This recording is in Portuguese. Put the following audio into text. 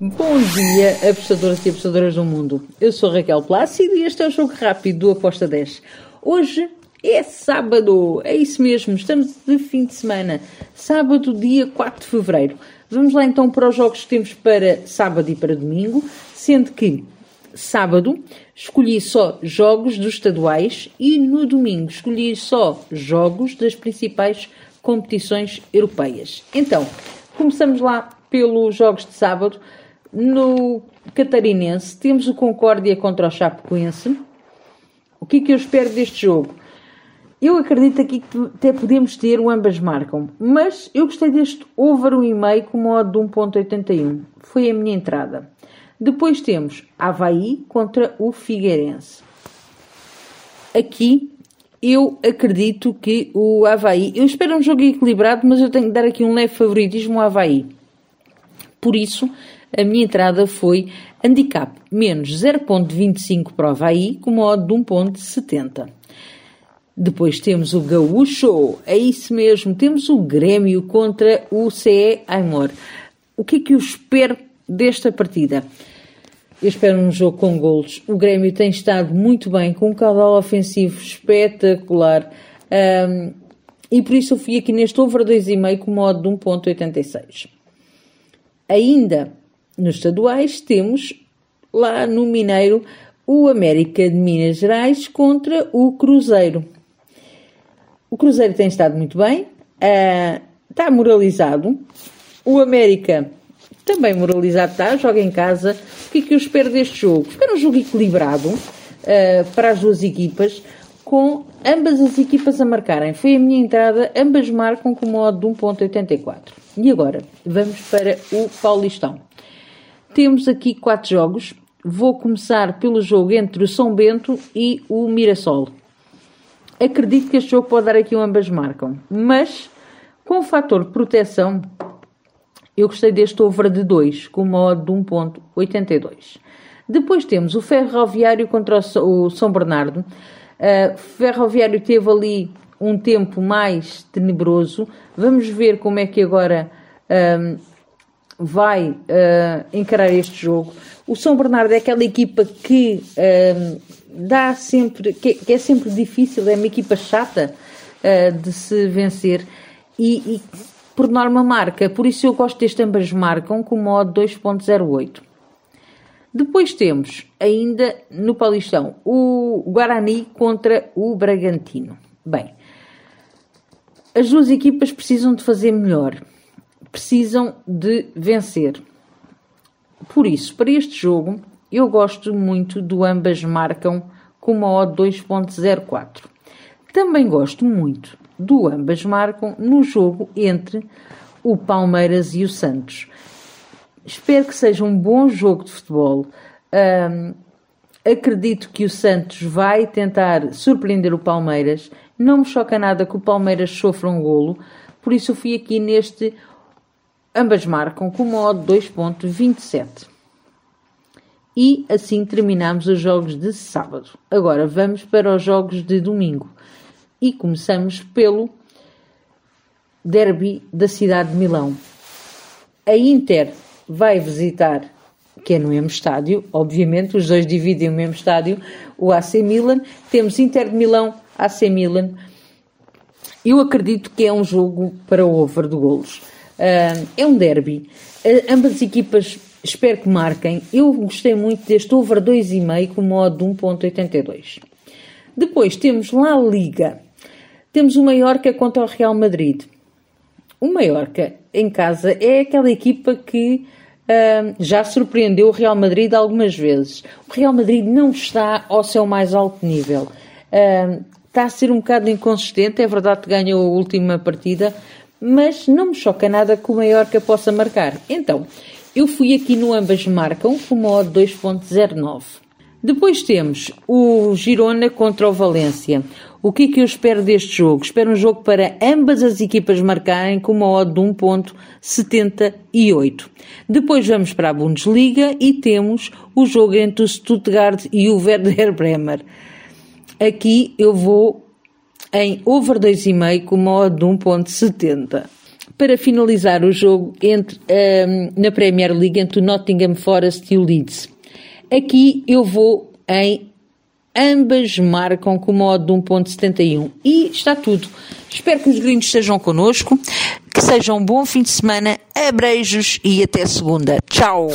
Bom dia, apostadores e apostadoras do mundo. Eu sou Raquel Plácido e este é o Jogo Rápido do Aposta 10. Hoje é sábado, é isso mesmo, estamos de fim de semana. Sábado, dia 4 de fevereiro. Vamos lá então para os jogos que temos para sábado e para domingo, sendo que sábado escolhi só jogos dos estaduais e no domingo escolhi só jogos das principais competições europeias. Então, começamos lá pelos jogos de sábado. No Catarinense temos o Concórdia contra o Chapecoense. O que é que eu espero deste jogo? Eu acredito aqui que até podemos ter o ambas marcam, mas eu gostei deste over 1,5 com modo de 1.81. Foi a minha entrada. Depois temos Havaí contra o Figueirense. Aqui eu acredito que o Havaí. Eu espero um jogo equilibrado, mas eu tenho que dar aqui um leve favoritismo ao Havaí. Por isso, a minha entrada foi handicap menos 0.25 para o Havaí com modo de 1.70. Depois temos o Gaúcho, é isso mesmo, temos o Grêmio contra o CE Aimor. O que é que eu espero desta partida? Eu espero um jogo com golos. O Grêmio tem estado muito bem, com um caudal ofensivo espetacular. Um, e por isso eu fui aqui neste over 2,5 com modo de 1.86. Ainda nos estaduais temos lá no Mineiro o América de Minas Gerais contra o Cruzeiro. O Cruzeiro tem estado muito bem, uh, está moralizado. O América também moralizado está, joga em casa. O que é que eu espero deste jogo? Espero um jogo equilibrado uh, para as duas equipas, com ambas as equipas a marcarem. Foi a minha entrada, ambas marcam com modo de 1.84. E agora, vamos para o Paulistão. Temos aqui quatro jogos. Vou começar pelo jogo entre o São Bento e o Mirassol. Acredito que este jogo pode dar aqui um ambas marcam, mas com o fator proteção, eu gostei deste over de 2, com uma odd de 1.82. Depois temos o Ferroviário contra o São Bernardo. Uh, Ferroviário teve ali um tempo mais tenebroso. Vamos ver como é que agora uh, vai uh, encarar este jogo. O São Bernardo é aquela equipa que uh, dá sempre, que, que, é sempre difícil, é uma equipa chata uh, de se vencer e, e, por norma marca, por isso eu gosto deste ambas marcam com modo 2.08. Depois temos ainda no Paulistão o Guarani contra o Bragantino. Bem, as duas equipas precisam de fazer melhor precisam de vencer. Por isso, para este jogo, eu gosto muito do ambas marcam com uma odd 2.04. Também gosto muito do ambas marcam no jogo entre o Palmeiras e o Santos. Espero que seja um bom jogo de futebol. Um, acredito que o Santos vai tentar surpreender o Palmeiras. Não me choca nada que o Palmeiras sofra um golo, por isso eu fui aqui neste Ambas marcam com uma odd 2.27. E assim terminamos os jogos de sábado. Agora vamos para os jogos de domingo. E começamos pelo derby da cidade de Milão. A Inter vai visitar, que é no mesmo estádio, obviamente, os dois dividem o mesmo estádio, o AC Milan. Temos Inter de Milão, AC Milan. Eu acredito que é um jogo para o over de golos. Uh, é um derby. Uh, ambas as equipas espero que marquem. Eu gostei muito deste over 2,5 com modo de 1.82. Depois temos lá a Liga. Temos o Mallorca contra o Real Madrid. O Mallorca em casa é aquela equipa que uh, já surpreendeu o Real Madrid algumas vezes. O Real Madrid não está ao seu mais alto nível. Uh, está a ser um bocado inconsistente. É verdade que ganhou a última partida, mas não me choca nada que o Mallorca possa marcar. Então, eu fui aqui no ambas marcam com uma odd 2.09. Depois temos o Girona contra o Valência. O que é que eu espero deste jogo? Espero um jogo para ambas as equipas marcarem com uma odd de 1.78. Depois vamos para a Bundesliga e temos o jogo entre o Stuttgart e o Werder Bremer. Aqui eu vou em over 2,5 com uma odd de 1.70. para finalizar o jogo entre, um, na Premier League entre o Nottingham Forest e o Leeds. Aqui eu vou em ambas marcam com modo de 1.71 e está tudo. Espero que os gringos estejam connosco, que seja um bom fim de semana, abreijos e até segunda. Tchau!